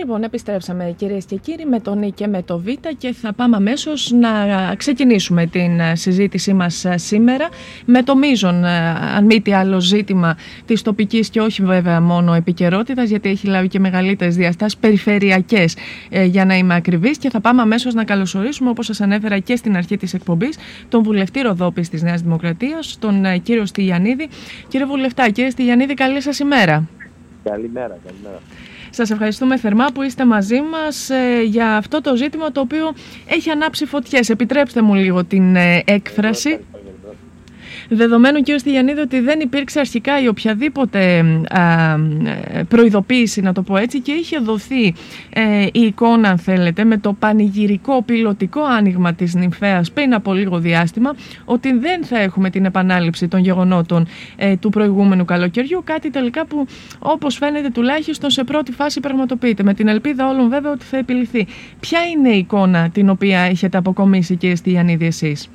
Λοιπόν, επιστρέψαμε κυρίες και κύριοι με τον Νί και με το Β και θα πάμε αμέσως να ξεκινήσουμε την συζήτησή μας σήμερα με το μείζον, αν μη τι άλλο ζήτημα της τοπικής και όχι βέβαια μόνο επικαιρότητας, γιατί έχει λάβει και μεγαλύτερες διαστάσεις περιφερειακές ε, για να είμαι ακριβής και θα πάμε αμέσως να καλωσορίσουμε όπως σας ανέφερα και στην αρχή της εκπομπής τον βουλευτή Ροδόπης της Νέας Δημοκρατίας, τον ε, κύριο Στυλιανίδη. Κύριε Βουλευτά, κύριε Στυλιανίδη, καλή σας ημέρα. Καλημέρα, καλημέρα. Σας ευχαριστούμε θερμά που είστε μαζί μας ε, για αυτό το ζήτημα το οποίο έχει ανάψει φωτιές. Επιτρέψτε μου λίγο την ε, έκφραση. Δεδομένου κύριο Στυλιανίδη ότι δεν υπήρξε αρχικά η οποιαδήποτε προειδοποίηση να το πω έτσι και είχε δοθεί ε, η εικόνα αν θέλετε με το πανηγυρικό πιλωτικό άνοιγμα της νυμφέας πριν από λίγο διάστημα ότι δεν θα έχουμε την επανάληψη των γεγονότων ε, του προηγούμενου καλοκαιριού κάτι τελικά που όπως φαίνεται τουλάχιστον σε πρώτη φάση πραγματοποιείται με την ελπίδα όλων βέβαια ότι θα επιληθεί. Ποια είναι η εικόνα την οποία έχετε αποκομίσει κύριε Στυλιανίδη εσείς;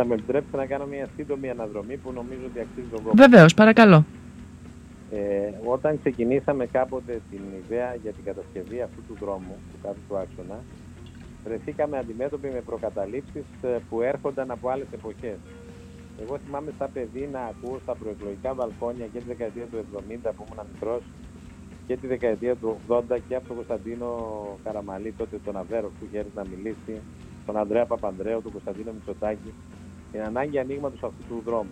Θα με επιτρέψετε να κάνω μια σύντομη αναδρομή που νομίζω ότι αξίζει τον κόπο. Βεβαίως, παρακαλώ. Ε, όταν ξεκινήσαμε κάποτε την ιδέα για την κατασκευή αυτού του δρόμου, του κάτω του άξονα, βρεθήκαμε αντιμέτωποι με προκαταλήψεις ε, που έρχονταν από άλλες εποχές. Εγώ θυμάμαι σαν παιδί να ακούω στα προεκλογικά βαλκόνια και τη δεκαετία του 70 που ήμουν μικρός και τη δεκαετία του 80 και από τον Κωνσταντίνο Καραμαλή, τότε τον Αβέρο που είχε έρθει να μιλήσει, τον Ανδρέα Παπανδρέου, τον Κωνσταντίνο Μητσοτάκη, την ανάγκη ανοίγματος αυτού του δρόμου.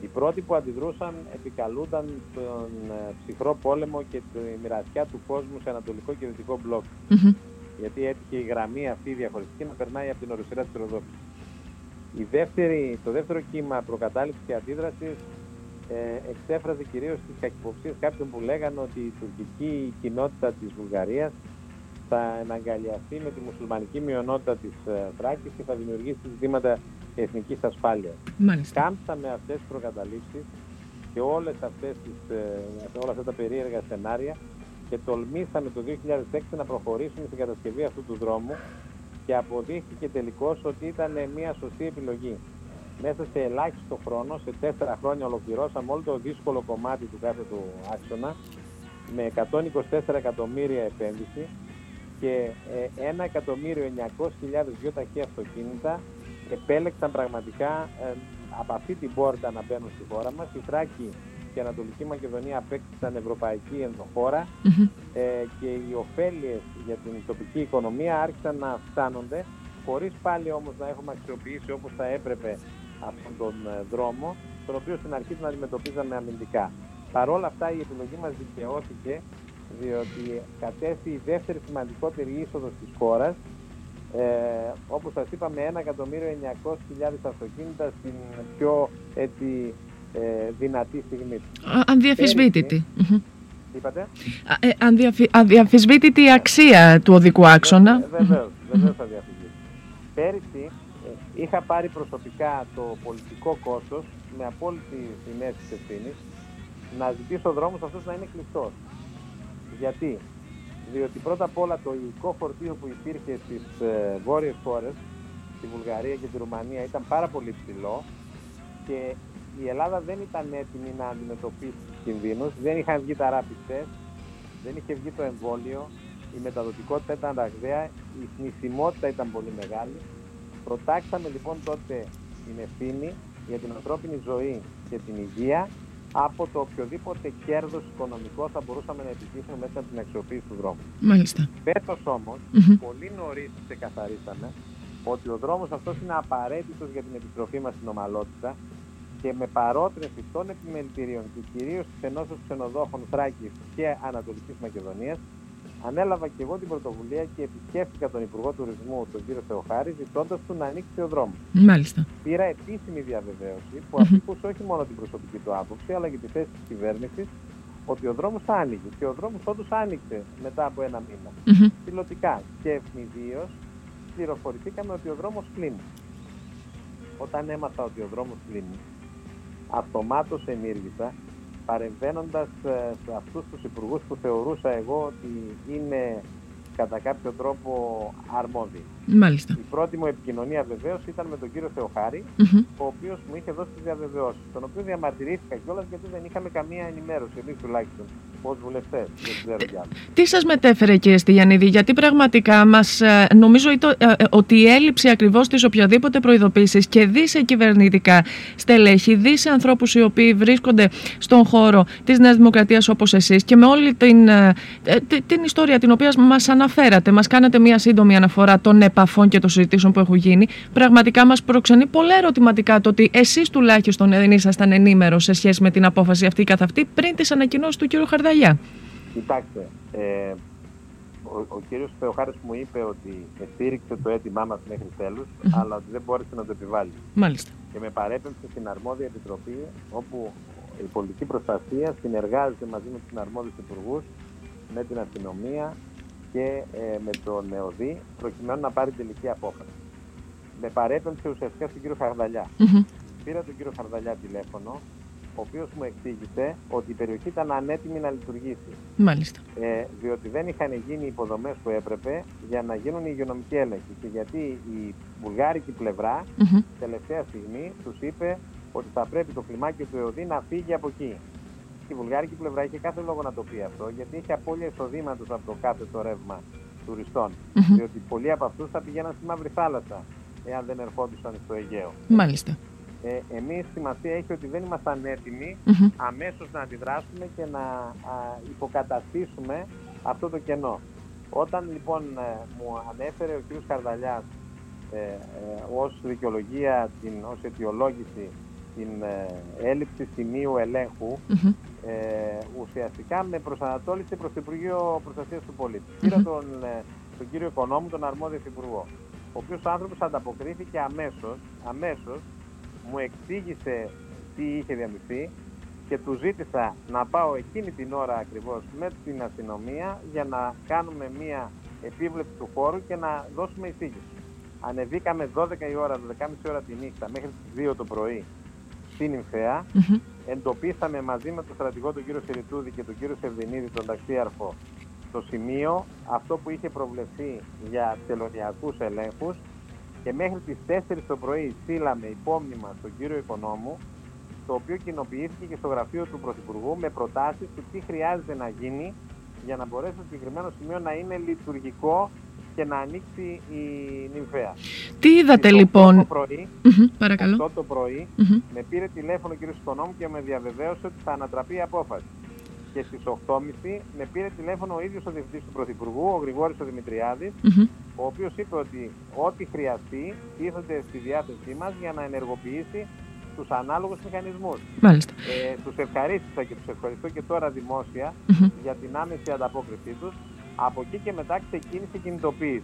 Οι πρώτοι που αντιδρούσαν επικαλούνταν τον ε, ψυχρό πόλεμο και τη μοιρασιά του κόσμου σε ανατολικό και δυτικό μπλοκ. Mm-hmm. Γιατί έτυχε η γραμμή αυτή η διαχωριστική να περνάει από την οροσύρα της Ροδόπη. το δεύτερο κύμα προκατάληψης και αντίδρασης ε, εξέφραζε κυρίως τις κακυποψίες κάποιων που λέγανε ότι η τουρκική κοινότητα της Βουλγαρίας θα εναγκαλιαστεί με τη μουσουλμανική μειονότητα της ε, Θράκη και θα δημιουργήσει ζητήματα εθνικής ασφάλειας. Κάμψαμε αυτές τις προκαταλήψεις και όλες αυτές τις, ε, όλα αυτά τα περίεργα σενάρια και τολμήσαμε το 2006 να προχωρήσουμε στην κατασκευή αυτού του δρόμου και αποδείχθηκε τελικώς ότι ήταν μια σωστή επιλογή. Μέσα σε ελάχιστο χρόνο, σε τέσσερα χρόνια ολοκληρώσαμε όλο το δύσκολο κομμάτι του κάθε του άξονα με 124 εκατομμύρια επένδυση και 1.900.000 δυο ταχεία αυτοκίνητα επέλεξαν πραγματικά ε, από αυτή την πόρτα να μπαίνουν στη χώρα μας. Η Θράκη και η Ανατολική Μακεδονία απέκτησαν ευρωπαϊκή ενδοχώρα ε, και οι ωφέλειες για την τοπική οικονομία άρχισαν να φτάνονται χωρίς πάλι όμως να έχουμε αξιοποιήσει όπως θα έπρεπε αυτόν τον ε, δρόμο, τον οποίο στην αρχή τον αντιμετωπίζαμε αμυντικά. Παρ' όλα αυτά η επιλογή μας δικαιώθηκε διότι κατέστη η δεύτερη σημαντικότερη είσοδος της χώρας ε, όπως σας είπαμε 1.900.000 αυτοκίνητα στην πιο έτσι, ε, δυνατή στιγμή. Ανδιαφυσβήτητη. Είπατε; Ε, αδιαφυσβήτητη η αξία του οδικού άξονα. Ε, βεβαίως, βεβαίως αδιαφυσβήτητη. Πέρυσι ε, είχα πάρει προσωπικά το πολιτικό κόστος με απόλυτη συνέστηση ευθύνης να ζητήσω ο δρόμος αυτός να είναι κλειστός. Γιατί; Διότι πρώτα απ' όλα το υλικό φορτίο που υπήρχε στις ε, βόρειες χώρες, στη Βουλγαρία και τη Ρουμανία, ήταν πάρα πολύ ψηλό και η Ελλάδα δεν ήταν έτοιμη να αντιμετωπίσει τους κινδύνους, δεν είχαν βγει τα rapid δεν είχε βγει το εμβόλιο, η μεταδοτικότητα ήταν ραγδαία, η θνησιμότητα ήταν πολύ μεγάλη. Προτάξαμε λοιπόν τότε την ευθύνη για την ανθρώπινη ζωή και την υγεία από το οποιοδήποτε κέρδος οικονομικό θα μπορούσαμε να επιτύχουμε μέσα από την αξιοποίηση του δρόμου. Μάλιστα. Φέτος όμως, πολύ νωρίς ξεκαθαρίσαμε ότι ο δρόμος αυτός είναι απαραίτητος για την επιστροφή μας στην ομαλότητα και με παρότρινση των επιμελητηρίων και κυρίως της Ενώσεως Ξενοδόχων Θράκης και Ανατολικής Μακεδονίας ανέλαβα και εγώ την πρωτοβουλία και επισκέφθηκα τον Υπουργό Τουρισμού, τον κύριο Θεοχάρη, ζητώντας του να ανοίξει ο δρόμος. Μάλιστα. Πήρα επίσημη διαβεβαίωση που αφήκουσε όχι μόνο την προσωπική του άποψη, αλλά και τη θέση της κυβέρνησης ότι ο δρόμος θα άνοιγε. Και ο δρόμος όντως άνοιξε μετά από ένα μήνα. Mm-hmm. Πιλωτικά. Και ευνηδίως πληροφορηθήκαμε ότι ο δρόμος κλείνει. Όταν έμαθα ότι ο δρόμος κλείνει, αυτομάτως ενήργησα παρεμβαίνοντας ε, σε αυτούς τους υπουργούς που θεωρούσα εγώ ότι είναι κατά κάποιο τρόπο αρμόδιοι. Μάλιστα. Η πρώτη μου επικοινωνία βεβαίως ήταν με τον κύριο Θεοχάρη, ο οποίος μου είχε δώσει τις διαβεβαιώσεις, τον οποίο διαμαρτυρήθηκα κιόλας γιατί δεν είχαμε καμία ενημέρωση, εμείς τουλάχιστον, ως βουλευτές. Τι σας μετέφερε, κύριε Στυλιανίδη, γιατί πραγματικά μας νομίζω ότι η έλλειψη ακριβώς της οποιαδήποτε προειδοποίησης και δει σε κυβερνητικά στελέχη, δει σε ανθρώπους οι οποίοι βρίσκονται στον χώρο της Νέας Δημοκρατίας όπως εσείς και με όλη την, την ιστορία την οποία μας αναφέρατε, μας κάνατε μία σύντομη αναφορά των επαφών και των συζητήσεων που έχουν γίνει, πραγματικά μας προξενεί πολλά ερωτηματικά το ότι εσείς τουλάχιστον δεν ήσασταν ενήμερος σε σχέση με την απόφαση αυτή καθ' αυτή πριν τις ανακοινώσεις του κ. Χαρδαλιά. Κοιτάξτε, ε, ο, ο κύριος Θεοχάρης μου είπε ότι στήριξε το αίτημά μας μέχρι αλλά ότι δεν μπόρεσε να το επιβάλλει. Μάλιστα. Και με παρέπεμψε στην αρμόδια επιτροπή, όπου η πολιτική προστασία συνεργάζεται μαζί με τους αρμόδιους υπουργούς, με την αστυνομία και ε, με τον ΕΟΔΗ, προκειμένου να πάρει τελική απόφαση. Με παρέπεμψε ουσιαστικά στον κύριο Χαρδαλιά. Πήρα τον κύριο Χαρδαλιά τηλέφωνο, ο οποίος μου εξήγησε ότι η περιοχή ήταν ανέτοιμη να λειτουργήσει. Μάλιστα. Ε, διότι δεν είχαν γίνει οι υποδομές που έπρεπε για να γίνουν οι υγειονομικοί έλεγχοι. Και γιατί η βουλγάρικη πλευρά, mm-hmm. τελευταία στιγμή, τους είπε ότι θα πρέπει το κλιμάκιο του ΕΟΔΗ να φύγει από εκεί. Η βουλγάρικη πλευρά είχε κάθε λόγο να το πει αυτό, γιατί είχε απώλεια εισοδήματος από το κάθε το ρεύμα τουριστών. Mm-hmm. Διότι πολλοί από αυτούς θα πηγαίναν στη Μαύρη Θάλασσα, εάν δεν ερχόντουσαν στο Αιγαίο. Μάλιστα ε, εμείς σημασία έχει ότι δεν ήμασταν έτοιμοι αμέσως να αντιδράσουμε και να α, υποκαταστήσουμε αυτό το κενό. Όταν λοιπόν ε, μου ανέφερε ο κ. Καρδαλιάς ε, ε, ως δικαιολογία, την, ως αιτιολόγηση την ε, έλλειψη σημείου ε, ουσιαστικά με προσανατόλισε προς το Υπουργείο Προστασίας του Πολίτη. Πήρα τον, τον κύριο Οικονόμου, τον αρμόδιο υπουργό, ο οποίος άνθρωπος ανταποκρίθηκε αμέσως, αμέσως μου εξήγησε τι είχε διαμειφθεί και του ζήτησα να πάω εκείνη την ώρα ακριβώς με την αστυνομία για να κάνουμε μία επίβλεψη του χώρου και να δώσουμε εισήγηση. Ανεβήκαμε 12 η ώρα, 12.30 ώρα τη νύχτα μέχρι τις 2 το πρωί στην Ιμφαία. Εντοπίσαμε μαζί με τον στρατηγό τον κύριο Σεριτούδη και τον κύριο Σερδινίδη, τον ταξίαρχο, το σημείο αυτό που είχε προβλεφθεί για τελωνιακούς ελέγχους και μέχρι τις 4 το πρωί στείλαμε υπόμνημα στον κύριο Οικονόμου το οποίο κοινοποιήθηκε και στο γραφείο του Πρωθυπουργού με προτάσεις του τι χρειάζεται να γίνει για να μπορέσει το συγκεκριμένο σημείο να είναι λειτουργικό και να ανοίξει η νυμφαία. Τι είδατε λοιπόν; Το πρωί, mm-hmm, παρακαλώ. το πρωί με πήρε τηλέφωνο ο κ. Οικονόμου και με διαβεβαίωσε ότι θα ανατραπεί η απόφαση. Και στις 8.30 με πήρε τηλέφωνο ο ίδιος ο διευθυντής του Πρωθυπουργού, ο Γρηγόρης ο Δημητριάδης, ο οποίος είπε ότι ό,τι χρειαστεί τίθεται στη διάθεσή μας για να ενεργοποιήσει τους ανάλογους μηχανισμούς. Μάλιστα. Ε, τους ευχαρίστησα και τους ευχαριστώ και τώρα για την άμεση ανταπόκρισή τους. Από εκεί και μετά ξεκίνησε η κινητοποίηση.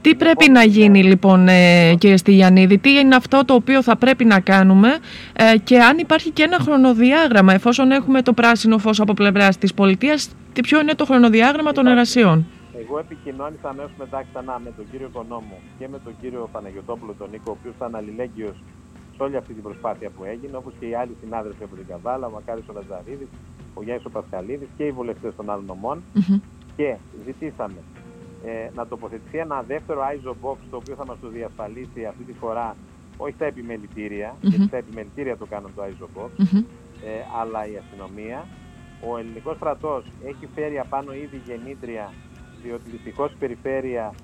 Τι πρέπει να γίνει λοιπόν ε, κύριε Στυλιανίδη, τι είναι αυτό το οποίο θα πρέπει να κάνουμε ε, και αν υπάρχει και ένα χρονοδιάγραμμα εφόσον έχουμε το πράσινο φως από πλευράς της πολιτείας, ποιο είναι το χρονοδιάγραμμα των εργασιών; Εγώ επικοινώνησα αμέσως μετά ξανά με τον κύριο Οικονόμου και με τον κύριο Παναγιοτόπουλο τον Νίκο, ο οποίος ήταν αλληλέγγυος σε όλη αυτή την προσπάθεια που έγινε, όπως και οι άλλοι συνάδελφοι από την Καβάλα, ο Μακάρη ο Λαζαρίδης, ο Γιάννης ο Πασχαλίδης και οι βουλευτές των άλλων νομών. Και ζητήσαμε ε, να τοποθετηθεί ένα δεύτερο ISO box το οποίο θα μας το διασφαλίσει αυτή τη φορά όχι τα επιμελητήρια, γιατί τα επιμελητήρια το κάνουν το ISO box, ε, αλλά η αστυνομία. Ο ελληνικός στρατός έχει φέρει απάνω ήδη γεννήτρια διότι δυστυχώς η περιφέρεια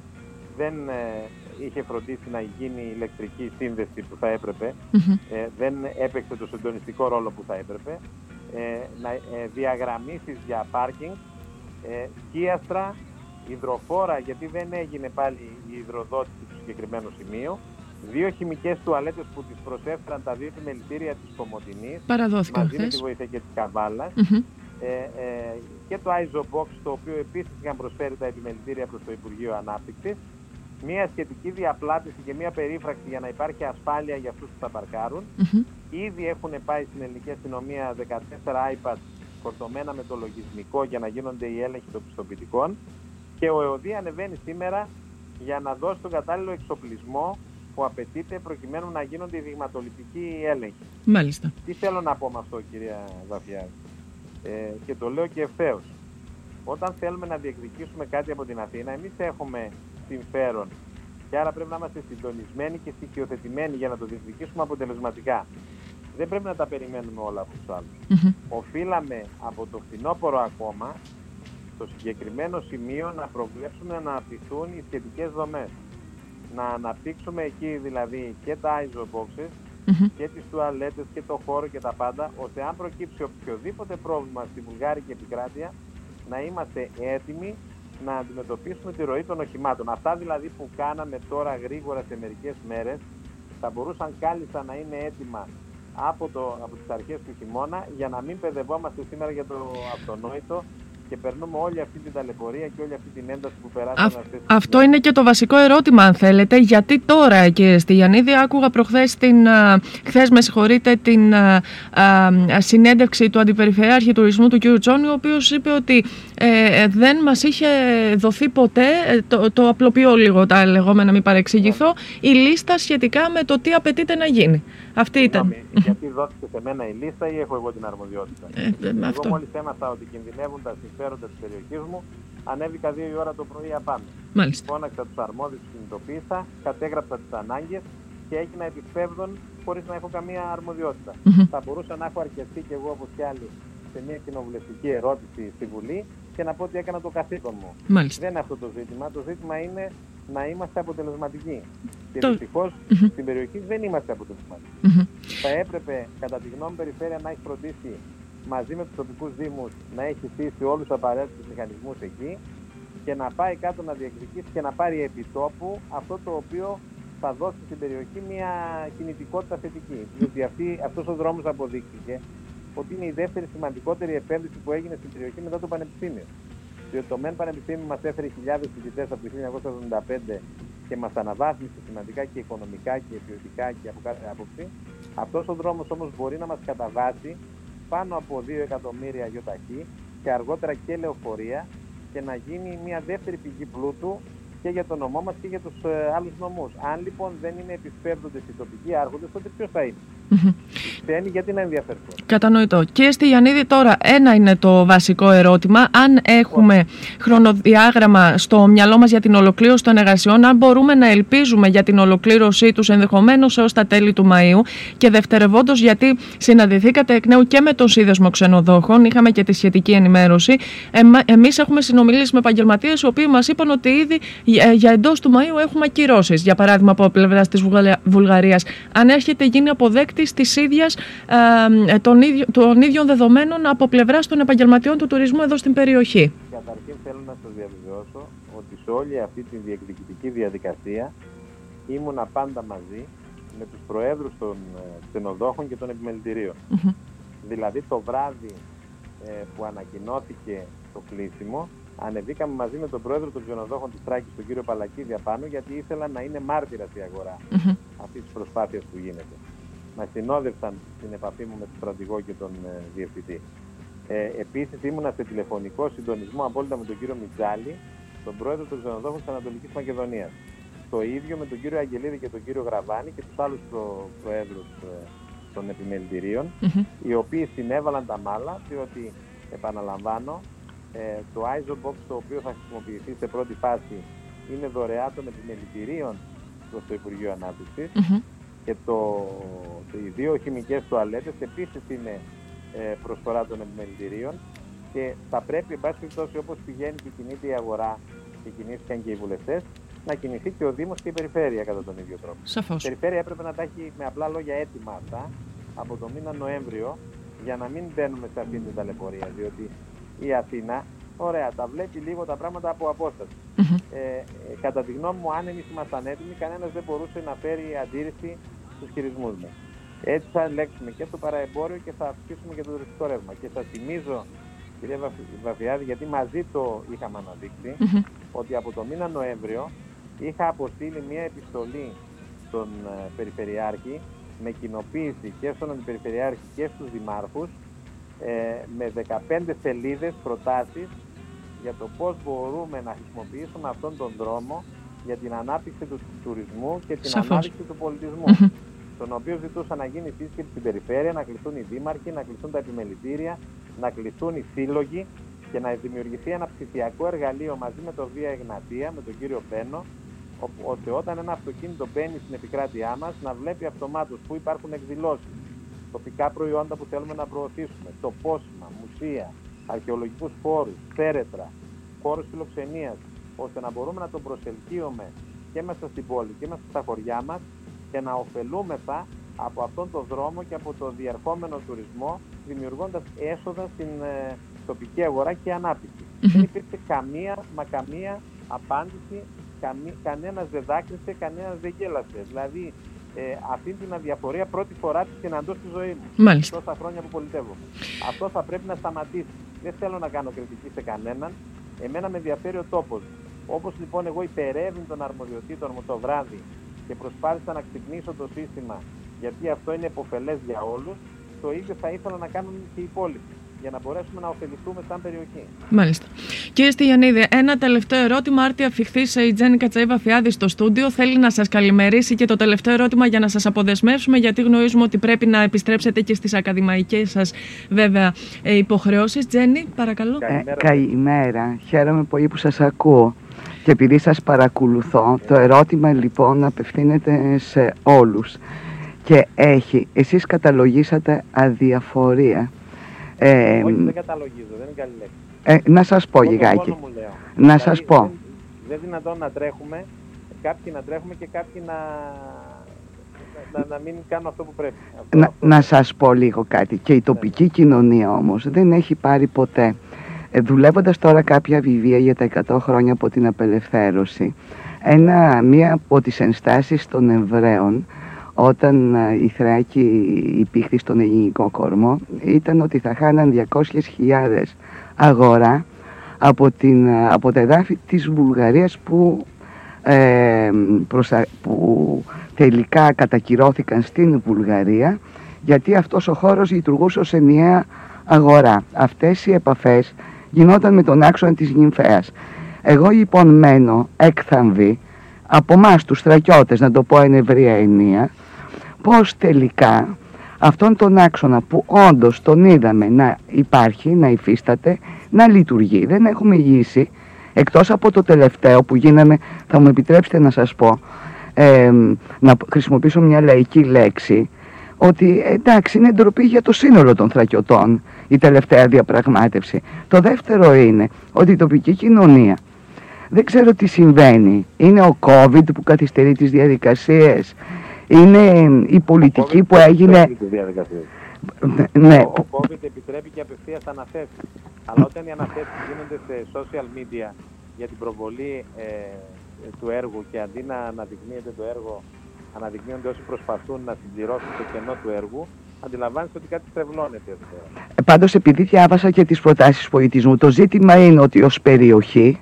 δεν ε, είχε φροντίσει να γίνει ηλεκτρική σύνδεση που θα έπρεπε, ε, δεν έπαιξε το συντονιστικό ρόλο που θα έπρεπε, ε, να, ε, διαγραμμίσεις για πάρκινγκ, ε, σκίαστρα, υδροφόρα, γιατί δεν έγινε πάλι η υδροδότηση του συγκεκριμένου σημείου, δύο χημικές τουαλέτες που τις προσέφεραν τα δύο επιμελητήρια της Κομωτινής, μαζί με τη βοήθεια και της Καβάλας, ε, ε, και το ISO Box, το οποίο επίσης είχαν προσφέρει τα επιμελητήρια προς το Υπουργείο Ανάπτυξης, μια σχετική διαπλάτηση και μια περίφραξη για να υπάρχει ασφάλεια για αυτούς που θα παρκάρουν. Ήδη έχουν πάει στην ελληνική αστυνομία 14 iPads φορτωμένα με το λογισμικό για να γίνονται οι έλεγχοι των πιστοποιητικών και ο ΕΟΔΗ ανεβαίνει σήμερα για να δώσει τον κατάλληλο εξοπλισμό που απαιτείται προκειμένου να γίνονται οι δειγματοληπτικοί έλεγχοι. Μάλιστα. Τι θέλω να πω με αυτό κυρία Βαφιάδη; Ε, και το λέω και ευθέως. Όταν θέλουμε να διεκδικήσουμε κάτι από την Αθήνα, εμείς έχουμε συμφέρον και άρα πρέπει να είμαστε συντονισμένοι και στοιχειοθετημένοι για να το διεκδικήσουμε αποτελεσματικά. Δεν πρέπει να τα περιμένουμε όλα από τους αλλους Οφείλαμε από το φθινόπωρο ακόμα στο συγκεκριμένο σημείο να προβλέψουμε να αναπτυχθούν οι σχετικές δομές. Να αναπτύξουμε εκεί δηλαδή και τα ISO boxes και τις τουαλέτες και το χώρο και τα πάντα, ώστε αν προκύψει οποιοδήποτε πρόβλημα στη Βουλγάρικη επικράτεια, να είμαστε έτοιμοι να αντιμετωπίσουμε τη ροή των οχημάτων. Αυτά δηλαδή που κάναμε τώρα γρήγορα σε μερικές μέρες, θα μπορούσαν κάλλιστα να είναι έτοιμα από, το, από τις αρχές του χειμώνα για να μην παιδευόμαστε σήμερα για το αυτονόητο και περνούμε όλη αυτή την ταλαιπωρία και όλη αυτή την ένταση που περάσαμε. Αυ, αυτό είναι και το βασικό ερώτημα, αν θέλετε. Γιατί τώρα, κύριε Στυλιανίδη, άκουγα προχθές την. Χθες, με συγχωρείτε, την α, α, συνέντευξη του Αντιπεριφερειάρχη Τουρισμού του κ. Τζόνι, ο οποίος είπε ότι ε, δεν μας είχε δοθεί ποτέ. Ε, το, το απλοποιώ λίγο τα λεγόμενα, μην παρεξηγηθώ. Η λίστα σχετικά με το τι απαιτείται να γίνει. Αυτή ήταν. Γιατί δόθηκε σε μένα η λίστα ή έχω εγώ την αρμοδιότητα; Ε, ε, εγώ αυτό. μόλις έμαθα ότι κινδυνεύουν τα συμφέροντα της περιοχής μου, ανέβηκα δύο η ώρα το πρωί απάνω. Μάλιστα. Φώναξα τους αρμόδιους, κινητοποίησα, κατέγραψα τις ανάγκες και έγινα επισπεύδων χωρίς να έχω καμία αρμοδιότητα. Mm-hmm. Θα μπορούσα να έχω αρκεστεί κι εγώ όπως κι άλλοι σε μια κοινοβουλευτική ερώτηση στη Βουλή και να πω ότι έκανα το καθήκον μου. Μάλιστα. Δεν είναι αυτό το ζήτημα. Το ζήτημα είναι να είμαστε αποτελεσματικοί. Και το... δυστυχώς mm-hmm. στην περιοχή δεν είμαστε αποτελεσματικοί. Mm-hmm. Θα έπρεπε, κατά τη γνώμη περιφέρεια, να έχει φροντίσει μαζί με τους τοπικούς Δήμους να έχει στήσει όλους τους απαραίτητους μηχανισμούς εκεί και να πάει κάτω να διεκδικήσει και να πάρει επιτόπου αυτό το οποίο θα δώσει στην περιοχή μια κινητικότητα θετική. Διότι αυτός ο δρόμος αποδείχθηκε ότι είναι η δεύτερη σημαντικότερη επένδυση που έγινε στην περιοχή μετά το Πανεπιστήμιο. Διότι το ΜΕΝ Πανεπιστήμιο μας έφερε χιλιάδες φοιτητές από το 1975 και μας αναβάθμισε σημαντικά και οικονομικά και ποιοτικά και από κάθε άποψη. Αυτός ο δρόμος όμως μπορεί να μας καταβάσει πάνω από 2 εκατομμύρια γιοταχή και αργότερα και λεωφορεία και να γίνει μια δεύτερη πηγή πλούτου και για τον νομό μας και για τους ε, άλλους νομούς. Αν λοιπόν δεν είναι επισπεύδοντε οι τοπικοί άρχοντες, τότε ποιος θα είναι; Ξένοι, γιατί να ενδιαφέρουν. Κατανοητό. Και στη Γιαννίδη, τώρα ένα είναι το βασικό ερώτημα. Αν έχουμε χρονοδιάγραμμα στο μυαλό μας για την ολοκλήρωση των εργασιών, αν μπορούμε να ελπίζουμε για την ολοκλήρωσή τους ενδεχομένως έως τα τέλη του Μαΐου. Και δευτερευόντως, γιατί συναντηθήκατε εκ νέου και με τον Σύνδεσμο Ξενοδόχων, είχαμε και τη σχετική ενημέρωση. Εμείς έχουμε συνομιλήσει με επαγγελματίες, οι οποίοι μας είπαν ότι ήδη ε, για εντός του Μαΐου έχουμε ακυρώσει. Για παράδειγμα, από πλευράς της Βουλγαρίας. Αν έρχεται γίνει αποδέκτη της ίδιας ε, των, των ίδιων δεδομένων από πλευράς των επαγγελματιών του τουρισμού εδώ στην περιοχή. Καταρχήν θέλω να σας διαβεβαιώσω ότι σε όλη αυτή τη διεκδικητική διαδικασία ήμουνα πάντα μαζί με τους προέδρους των ε, ξενοδόχων και των επιμελητηρίων. Δηλαδή το βράδυ που ανακοινώθηκε το κλείσιμο ανεβήκαμε μαζί με τον πρόεδρο των ξενοδόχων της Τράκης, τον κύριο Παλακίδη, απάνω, γιατί ήθελα να είναι μάρτυρας η αγορά mm-hmm. αυτής της προσπάθειας που γίνεται. Μα συνόδευσαν στην επαφή μου με τον στρατηγό και τον ε, διευθυντή. Ε, Επίσης, ήμουνα σε τηλεφωνικό συντονισμό απόλυτα με τον κύριο Μιτζάλη, τον πρόεδρο των ξενοδόχων της Ανατολικής Μακεδονίας. Το ίδιο με τον κύριο Αγγελίδη και τον κύριο Γραβάνη και τους άλλους προ, προέδρους ε, των επιμελητηρίων, mm-hmm. οι οποίοι συνέβαλαν τα μάλα, διότι επαναλαμβάνω, ε, το ISO Box το οποίο θα χρησιμοποιηθεί σε πρώτη φάση είναι δωρεά των επιμελητηρίων προς το Υπουργείο Ανάπτυξης και το, το, οι δύο χημικές τουαλέτες επίσης είναι ε, προσφορά των επιμελητηρίων και θα πρέπει, εν πάση περιπτώσει, όπως πηγαίνει και κινείται η αγορά και κινήθηκαν και οι βουλευτές, να κινηθεί και ο Δήμος και η Περιφέρεια κατά τον ίδιο τρόπο. Σαφώς. Η Περιφέρεια έπρεπε να τα έχει με απλά λόγια έτοιμα αυτά από το μήνα Νοέμβριο για να μην μπαίνουμε σε αυτή την ταλαιπωρία. Διότι η Αθήνα, ωραία, τα βλέπει λίγο τα πράγματα από απόσταση. Ε, ε, κατά τη γνώμη μου, αν εμείς ήμασταν έτοιμοι, κανένας δεν μπορούσε να φέρει αντίρρηση στου χειρισμούς μας. Έτσι θα ελέγξουμε και το παραεμπόριο και θα αυξήσουμε και το τουριστικό ρεύμα. Και σας θυμίζω, κυρία Βαφιάδη, γιατί μαζί το είχαμε ότι από το μήνα Νοέμβριο είχα αποστείλει μια επιστολή στον ε, Περιφερειάρχη με κοινοποίηση και στον Αντιπεριφερειάρχη και στους δημάρχους ε, με 15 σελίδες προτάσεις για το πώς μπορούμε να χρησιμοποιήσουμε αυτόν τον δρόμο για την ανάπτυξη του τουρισμού και την Σαφώς. ανάπτυξη του πολιτισμού. Mm-hmm. Τον οποίο ζητούσα να γίνει σύσκεψη στην περιφέρεια, να κλειστούν οι δήμαρχοι, να κλειστούν τα επιμελητήρια, να κλειστούν οι σύλλογοι και να δημιουργηθεί ένα ψηφιακό εργαλείο μαζί με το Βία Εγνατία, με τον κύριο Πένο, ώστε όταν ένα αυτοκίνητο μπαίνει στην επικράτειά μας να βλέπει αυτομάτως που υπάρχουν εκδηλώσεις, τοπικά προϊόντα που θέλουμε να προωθήσουμε, τοπόσημα, μουσεία, αρχαιολογικούς χώρους, θέρετρα, χώρους φιλοξενίας, ώστε να μπορούμε να τον προσελκύουμε και μέσα στην πόλη και μέσα στα χωριά μας και να ωφελούμεθα από αυτόν τον δρόμο και από το διερχόμενο τουρισμό, δημιουργώντας έσοδα στην ε, τοπική αγορά και ανάπτυξη. Δεν υπήρξε καμία, μα καμία απάντηση, καμί, κανένας δεν δάκρυσε, κανένας δεν γέλασε. Δηλαδή, ε, αυτή την αδιαφορία πρώτη φορά της συναντώ στη ζωή μου. Μάλιστα. Τόσα χρόνια που πολιτεύομαι. Αυτό θα πρέπει να σταματήσει. Δεν θέλω να κάνω κριτική σε κανέναν. Εμένα με ενδιαφέρει ο τόπος. Όπως λοιπόν εγώ υπερεύνη των αρμοδιοτήτων μου το βράδυ και προσπάθησα να ξυπνήσω το σύστημα γιατί αυτό είναι υποφελές για όλους, το ίδιο θα ήθελα να κάνουν και οι υπόλοιποι για να μπορέσουμε να ωφεληθούμε σαν περιοχή. Μάλιστα. Κύριε Στυλιανίδη, ένα τελευταίο ερώτημα. Άρτη αφιχθή η Τζέννη Κατσαήβα Φιάδη στο στούντιο. Θέλει να σας καλημερίσει και το τελευταίο ερώτημα για να σας αποδεσμεύσουμε, γιατί γνωρίζουμε ότι πρέπει να επιστρέψετε και στις ακαδημαϊκές σας βέβαια ε, υποχρεώσεις. Τζέννη, παρακαλώ. Ε, καλημέρα. Χαίρομαι πολύ που σας ακούω. Και επειδή σας παρακολουθώ, το ερώτημα λοιπόν απευθύνεται σε όλους και έχει, εσείς καταλογίσατε αδιαφορία. Ε, Όχι, δεν καταλογίζω, δεν είναι καλή λέξη. Ε, να σας πω λιγάκι. Να δηλαδή, σας πω. Δεν, δεν δυνατόν να τρέχουμε, κάποιοι να τρέχουμε και κάποιοι να, να, να μην κάνουν αυτό που πρέπει. να, να σας πω λίγο κάτι. Και η τοπική κοινωνία όμως δεν έχει πάρει ποτέ. Ε, δουλεύοντας τώρα κάποια βιβλία για τα 100 χρόνια από την απελευθέρωση, ένα, μία από τις ενστάσεις των Εβραίων όταν ε, η Θράκη υπήρχε στον ελληνικό κορμό ήταν ότι θα χάναν 200.000 αγορά από, την, ε, από τα εδάφη της Βουλγαρίας που, ε, που τελικά κατακυρώθηκαν στην Βουλγαρία γιατί αυτός ο χώρος λειτουργούσε ως ενιαία αγορά. Αυτές οι επαφές γινόταν με τον άξονα της Νυμφέας. Εγώ λοιπόν μένω έκθαμβη από εμάς τους στρατιώτες, να το πω εν ευρία ενία, πώς τελικά αυτόν τον άξονα που όντως τον είδαμε να υπάρχει, να υφίσταται, να λειτουργεί. Δεν έχουμε λύσει, εκτός από το τελευταίο που γίναμε, θα μου επιτρέψετε να σας πω, να χρησιμοποιήσω μια λαϊκή λέξη, ότι εντάξει είναι ντροπή για το σύνολο των θρακιωτών η τελευταία διαπραγμάτευση. Το δεύτερο είναι ότι η τοπική κοινωνία δεν ξέρω τι συμβαίνει. Είναι ο COVID που καθυστερεί τις διαδικασίες είναι η πολιτική που έγινε... Ναι. Ο, ο COVID επιτρέπει και απευθείας αναθέσεις. Αλλά όταν οι αναθέσεις γίνονται σε social media για την προβολή ε, του έργου και αντί να αναδεικνύεται το έργο, αναδεικνύονται όσοι προσπαθούν να συμπληρώσουν το κενό του έργου, αντιλαμβάνεστε ότι κάτι στρεβλώνεται εδώ. Ε, πάντως επειδή διάβασα και τις προτάσεις πολιτισμού, το ζήτημα είναι ότι ως περιοχή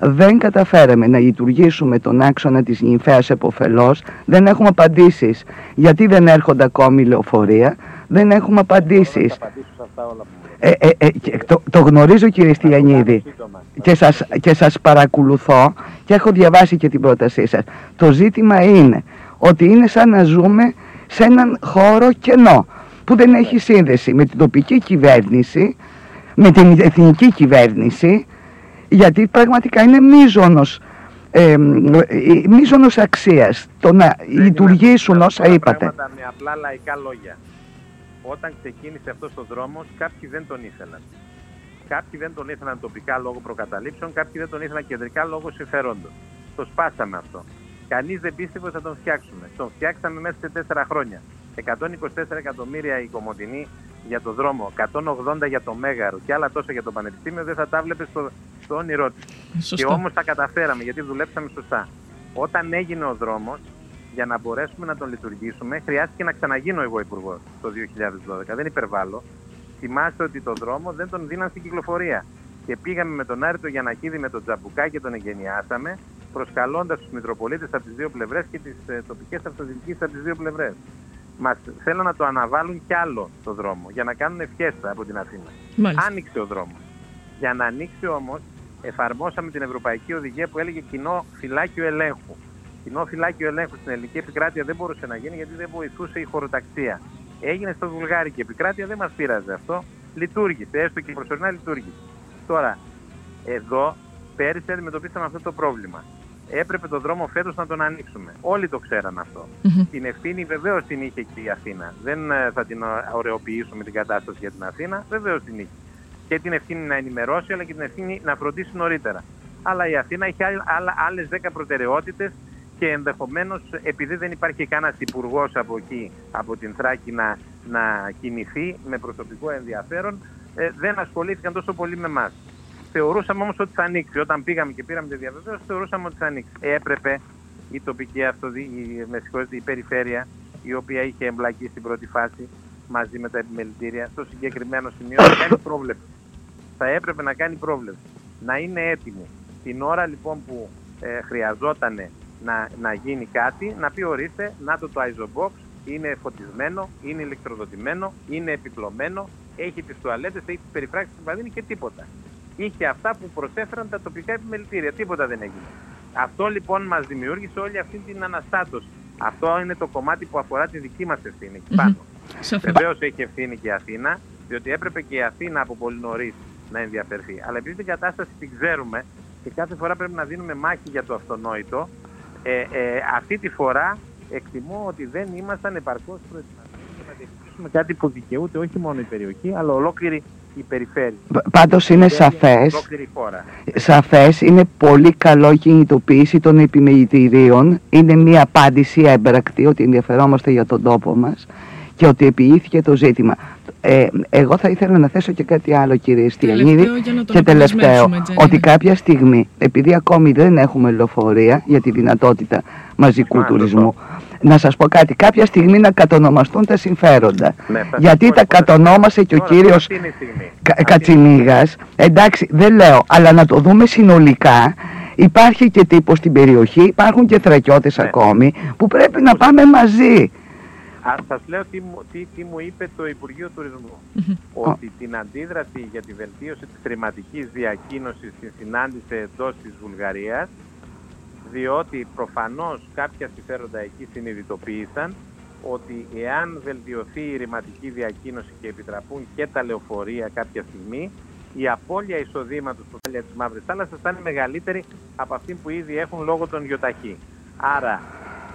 δεν καταφέραμε να λειτουργήσουμε τον άξονα της νυμφέας εποφελώς, δεν έχουμε απαντήσεις γιατί δεν έρχονται ακόμη λεωφορεία, δεν έχουμε απαντήσεις. Ε, ε, ε, το, το γνωρίζω κύριε Στυλιανίδη και σας, και σας παρακολουθώ και έχω διαβάσει και την πρότασή σας. Το ζήτημα είναι ότι είναι σαν να ζούμε σε έναν χώρο κενό που δεν έχει σύνδεση με την τοπική κυβέρνηση, με την εθνική κυβέρνηση γιατί πραγματικά είναι μίζωνος, ε, μίζωνος αξίας το να λειτουργήσουν όσα είπατε. Με απλά λαϊκά λόγια. Όταν ξεκίνησε αυτός ο δρόμος, κάποιοι δεν τον ήθελαν. Κάποιοι δεν τον ήθελαν τοπικά λόγω προκαταλήψεων, κάποιοι δεν τον ήθελαν κεντρικά λόγω συμφερόντων. Το σπάσαμε αυτό. Κανείς δεν πίστευε ότι θα τον φτιάξουμε. Τον φτιάξαμε μέσα σε τέσσερα χρόνια. 124 εκατομμύρια η Κομωτινή για το δρόμο, 180 για το Μέγαρο και άλλα τόσα για το Πανεπιστήμιο, δεν θα τα βλέπεις στο, στο όνειρό της. Και όμως τα καταφέραμε γιατί δουλέψαμε σωστά. Όταν έγινε ο δρόμος, για να μπορέσουμε να τον λειτουργήσουμε, χρειάστηκε να ξαναγίνω εγώ υπουργός το 2012. Δεν υπερβάλλω. Θυμάστε ότι το δρόμο δεν τον δίναν στην κυκλοφορία. Και πήγαμε με τον Άρη Γιανακίδη με τον Τζαμπουκά και τον εγκαινιάσαμε, προσκαλώντας τους Μητροπολίτες από τις δύο πλευρές και τις ε, τοπικές αυτοδιοικήσεις από τις δύο πλευρές μας θέλουν να το αναβάλουν κι άλλο το δρόμο για να κάνουν ευχέστα από την Αθήνα. Μάλιστα. Άνοιξε ο δρόμος. Για να ανοίξει όμως, εφαρμόσαμε την Ευρωπαϊκή Οδηγία που έλεγε κοινό φυλάκιο ελέγχου. Κοινό φυλάκιο ελέγχου στην ελληνική επικράτεια δεν μπορούσε να γίνει γιατί δεν βοηθούσε η χωροταξία. Έγινε στο βουλγάρικη επικράτεια, δεν μας πείραζε αυτό. Λειτουργήσε, έστω και προσωρινά λειτουργήσε. Τώρα, εδώ πέρυσι αντιμετωπίσαμε αυτό το πρόβλημα. Έπρεπε το δρόμο φέτος να τον ανοίξουμε. Όλοι το ξέραν αυτό. Την ευθύνη βεβαίως την είχε και η Αθήνα. Δεν ε, θα την ωρεοποιήσουμε την κατάσταση για την Αθήνα, βεβαίως την είχε. Και την ευθύνη να ενημερώσει, αλλά και την ευθύνη να φροντίσει νωρίτερα. Αλλά η Αθήνα είχε άλλες 10 προτεραιότητες και ενδεχομένως επειδή δεν υπάρχει κανένας υπουργός από εκεί, από την Θράκη να, να κινηθεί με προσωπικό ενδιαφέρον, ε, δεν ασχολήθηκαν τόσο πολύ με εμάς. Θεωρούσαμε όμως ότι θα ανοίξει. Όταν πήγαμε και πήραμε τη διαβεβαίωση, θεωρούσαμε ότι θα ανοίξει. Έπρεπε η τοπική αυτοδι... η, η περιφέρεια, η οποία είχε εμπλακεί στην πρώτη φάση μαζί με τα επιμελητήρια, στο συγκεκριμένο σημείο να κάνει πρόβλεψη. Θα έπρεπε να κάνει πρόβλεψη. Να είναι έτοιμη. Την ώρα λοιπόν που ε, χρειαζόταν να, να γίνει κάτι, να πει ορίστε, να το το Isobox, είναι φωτισμένο, είναι ηλεκτροδοτημένο, είναι επιπλωμένο, έχει τις τουαλέτες, έχει τις περιφράξεις του παδίνη και τίποτα είχε αυτά που προσέφεραν τα τοπικά επιμελητήρια. Τίποτα δεν έγινε. Αυτό λοιπόν μας δημιούργησε όλη αυτή την αναστάτωση. Αυτό είναι το κομμάτι που αφορά τη δική μας ευθύνη πάνω. Βεβαίως έχει ευθύνη και η Αθήνα, διότι έπρεπε και η Αθήνα από πολύ νωρίς να ενδιαφερθεί. Αλλά επειδή την κατάσταση την ξέρουμε και κάθε φορά πρέπει να δίνουμε μάχη για το αυτονόητο, ε, ε, αυτή τη φορά εκτιμώ ότι δεν ήμασταν επαρκώς προετοιμασμένοι για να διεκδικήσουμε κάτι που δικαιούται όχι μόνο η περιοχή, αλλά ολόκληρη η περιφέρεια. Πάντως είναι σαφές, σαφές, είναι πολύ καλό κινητοποίηση των επιμελητηρίων. Είναι μια απάντηση έμπρακτη ότι ενδιαφερόμαστε για τον τόπο μας και ότι επιήθηκε το ζήτημα. Ε, εγώ θα ήθελα να θέσω και κάτι άλλο κύριε Στιανίδη και τελευταίο ότι κάποια στιγμή επειδή ακόμη δεν έχουμε λεωφορεία για τη δυνατότητα μαζικού τουρισμού να σας πω κάτι, κάποια στιγμή να κατονομαστούν τα συμφέροντα. Ναι, Γιατί τα κατονόμασε και ο κύριος Κα, εντάξει δεν λέω, αλλά να το δούμε συνολικά, υπάρχει και τύπος στην περιοχή, υπάρχουν και θρακιώτες ναι. ακόμη, που πρέπει να πάμε μαζί. Α, σας λέω τι, τι, τι μου είπε το Υπουργείο Τουρισμού. Ότι την αντίδραση για τη βελτίωση της χρηματικής διακίνησης τη συνάντησε εντός της Βουλγαρίας διότι προφανώς κάποια συμφέροντα εκεί συνειδητοποίησαν ότι εάν βελτιωθεί η ρηματική διακίνηση και επιτραπούν και τα λεωφορεία κάποια στιγμή, η απώλεια εισοδήματος του χάλια της Μαύρης Θάλασσας θα είναι μεγαλύτερη από αυτή που ήδη έχουν λόγω των γιοταχή. Άρα,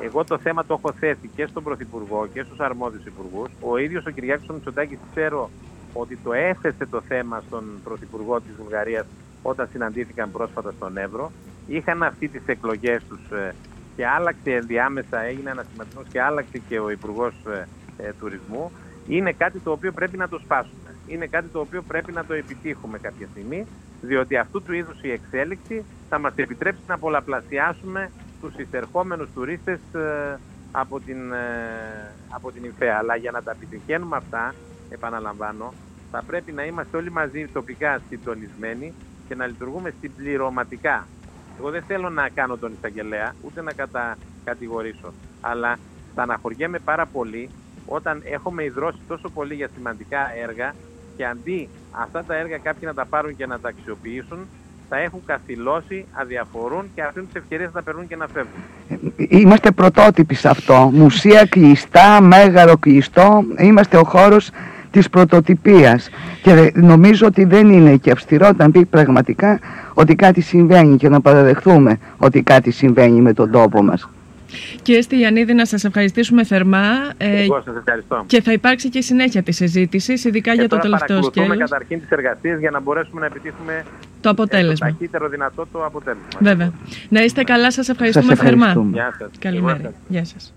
εγώ το θέμα το έχω θέσει και στον Πρωθυπουργό και στους αρμόδιους υπουργούς. Ο ίδιος ο Κυριάκος Μητσοτάκης ξέρω ότι το έθεσε το θέμα στον Πρωθυπουργό της Βουλγαρίας όταν συναντήθηκαν πρόσφατα στον Εύρο είχαν αυτή τις εκλογές τους ε, και άλλαξε ενδιάμεσα, έγινε ανασηματισμός και άλλαξε και ο Υπουργός ε, ε, Τουρισμού, είναι κάτι το οποίο πρέπει να το σπάσουμε. Είναι κάτι το οποίο πρέπει να το επιτύχουμε κάποια στιγμή, διότι αυτού του είδους η εξέλιξη θα μας επιτρέψει να πολλαπλασιάσουμε τους εισερχόμενους τουρίστες από την, από την ΙΦΕΑ. Αλλά για να τα επιτυχαίνουμε αυτά, επαναλαμβάνω, θα πρέπει να είμαστε όλοι μαζί τοπικά συντονισμένοι και να λειτουργούμε συμπληρωματικά εγώ δεν θέλω να κάνω τον εισαγγελέα, ούτε να κατηγορήσω. Αλλά θα αναχωριέμαι πάρα πολύ όταν έχουμε ιδρώσει τόσο πολύ για σημαντικά έργα και αντί αυτά τα έργα κάποιοι να τα πάρουν και να τα αξιοποιήσουν, θα έχουν καθυλώσει, αδιαφορούν και αφήνουν τις ευκαιρίες να τα περνούν και να φεύγουν. Είμαστε πρωτότυποι σε αυτό. Μουσεία κλειστά, μέγαρο κλειστό. Είμαστε ο χώρος της πρωτοτυπίας και νομίζω ότι δεν είναι και αυστηρό όταν πει πραγματικά ότι κάτι συμβαίνει και να παραδεχθούμε ότι κάτι συμβαίνει με τον τόπο μας. Κύριε Στυλιανίδη, να σας ευχαριστήσουμε θερμά. Ε, Εγώ σας ευχαριστώ. Και θα υπάρξει και συνέχεια τη συζήτηση, ειδικά για το τελευταίο σκέλος. Θα καταρχήν τις εργασίες για να μπορέσουμε να επιτύχουμε το αποτέλεσμα. το ταχύτερο δυνατό το αποτέλεσμα. Βέβαια. Να είστε καλά, σας ευχαριστούμε, θερμά. Καλημέρα. Γεια σας.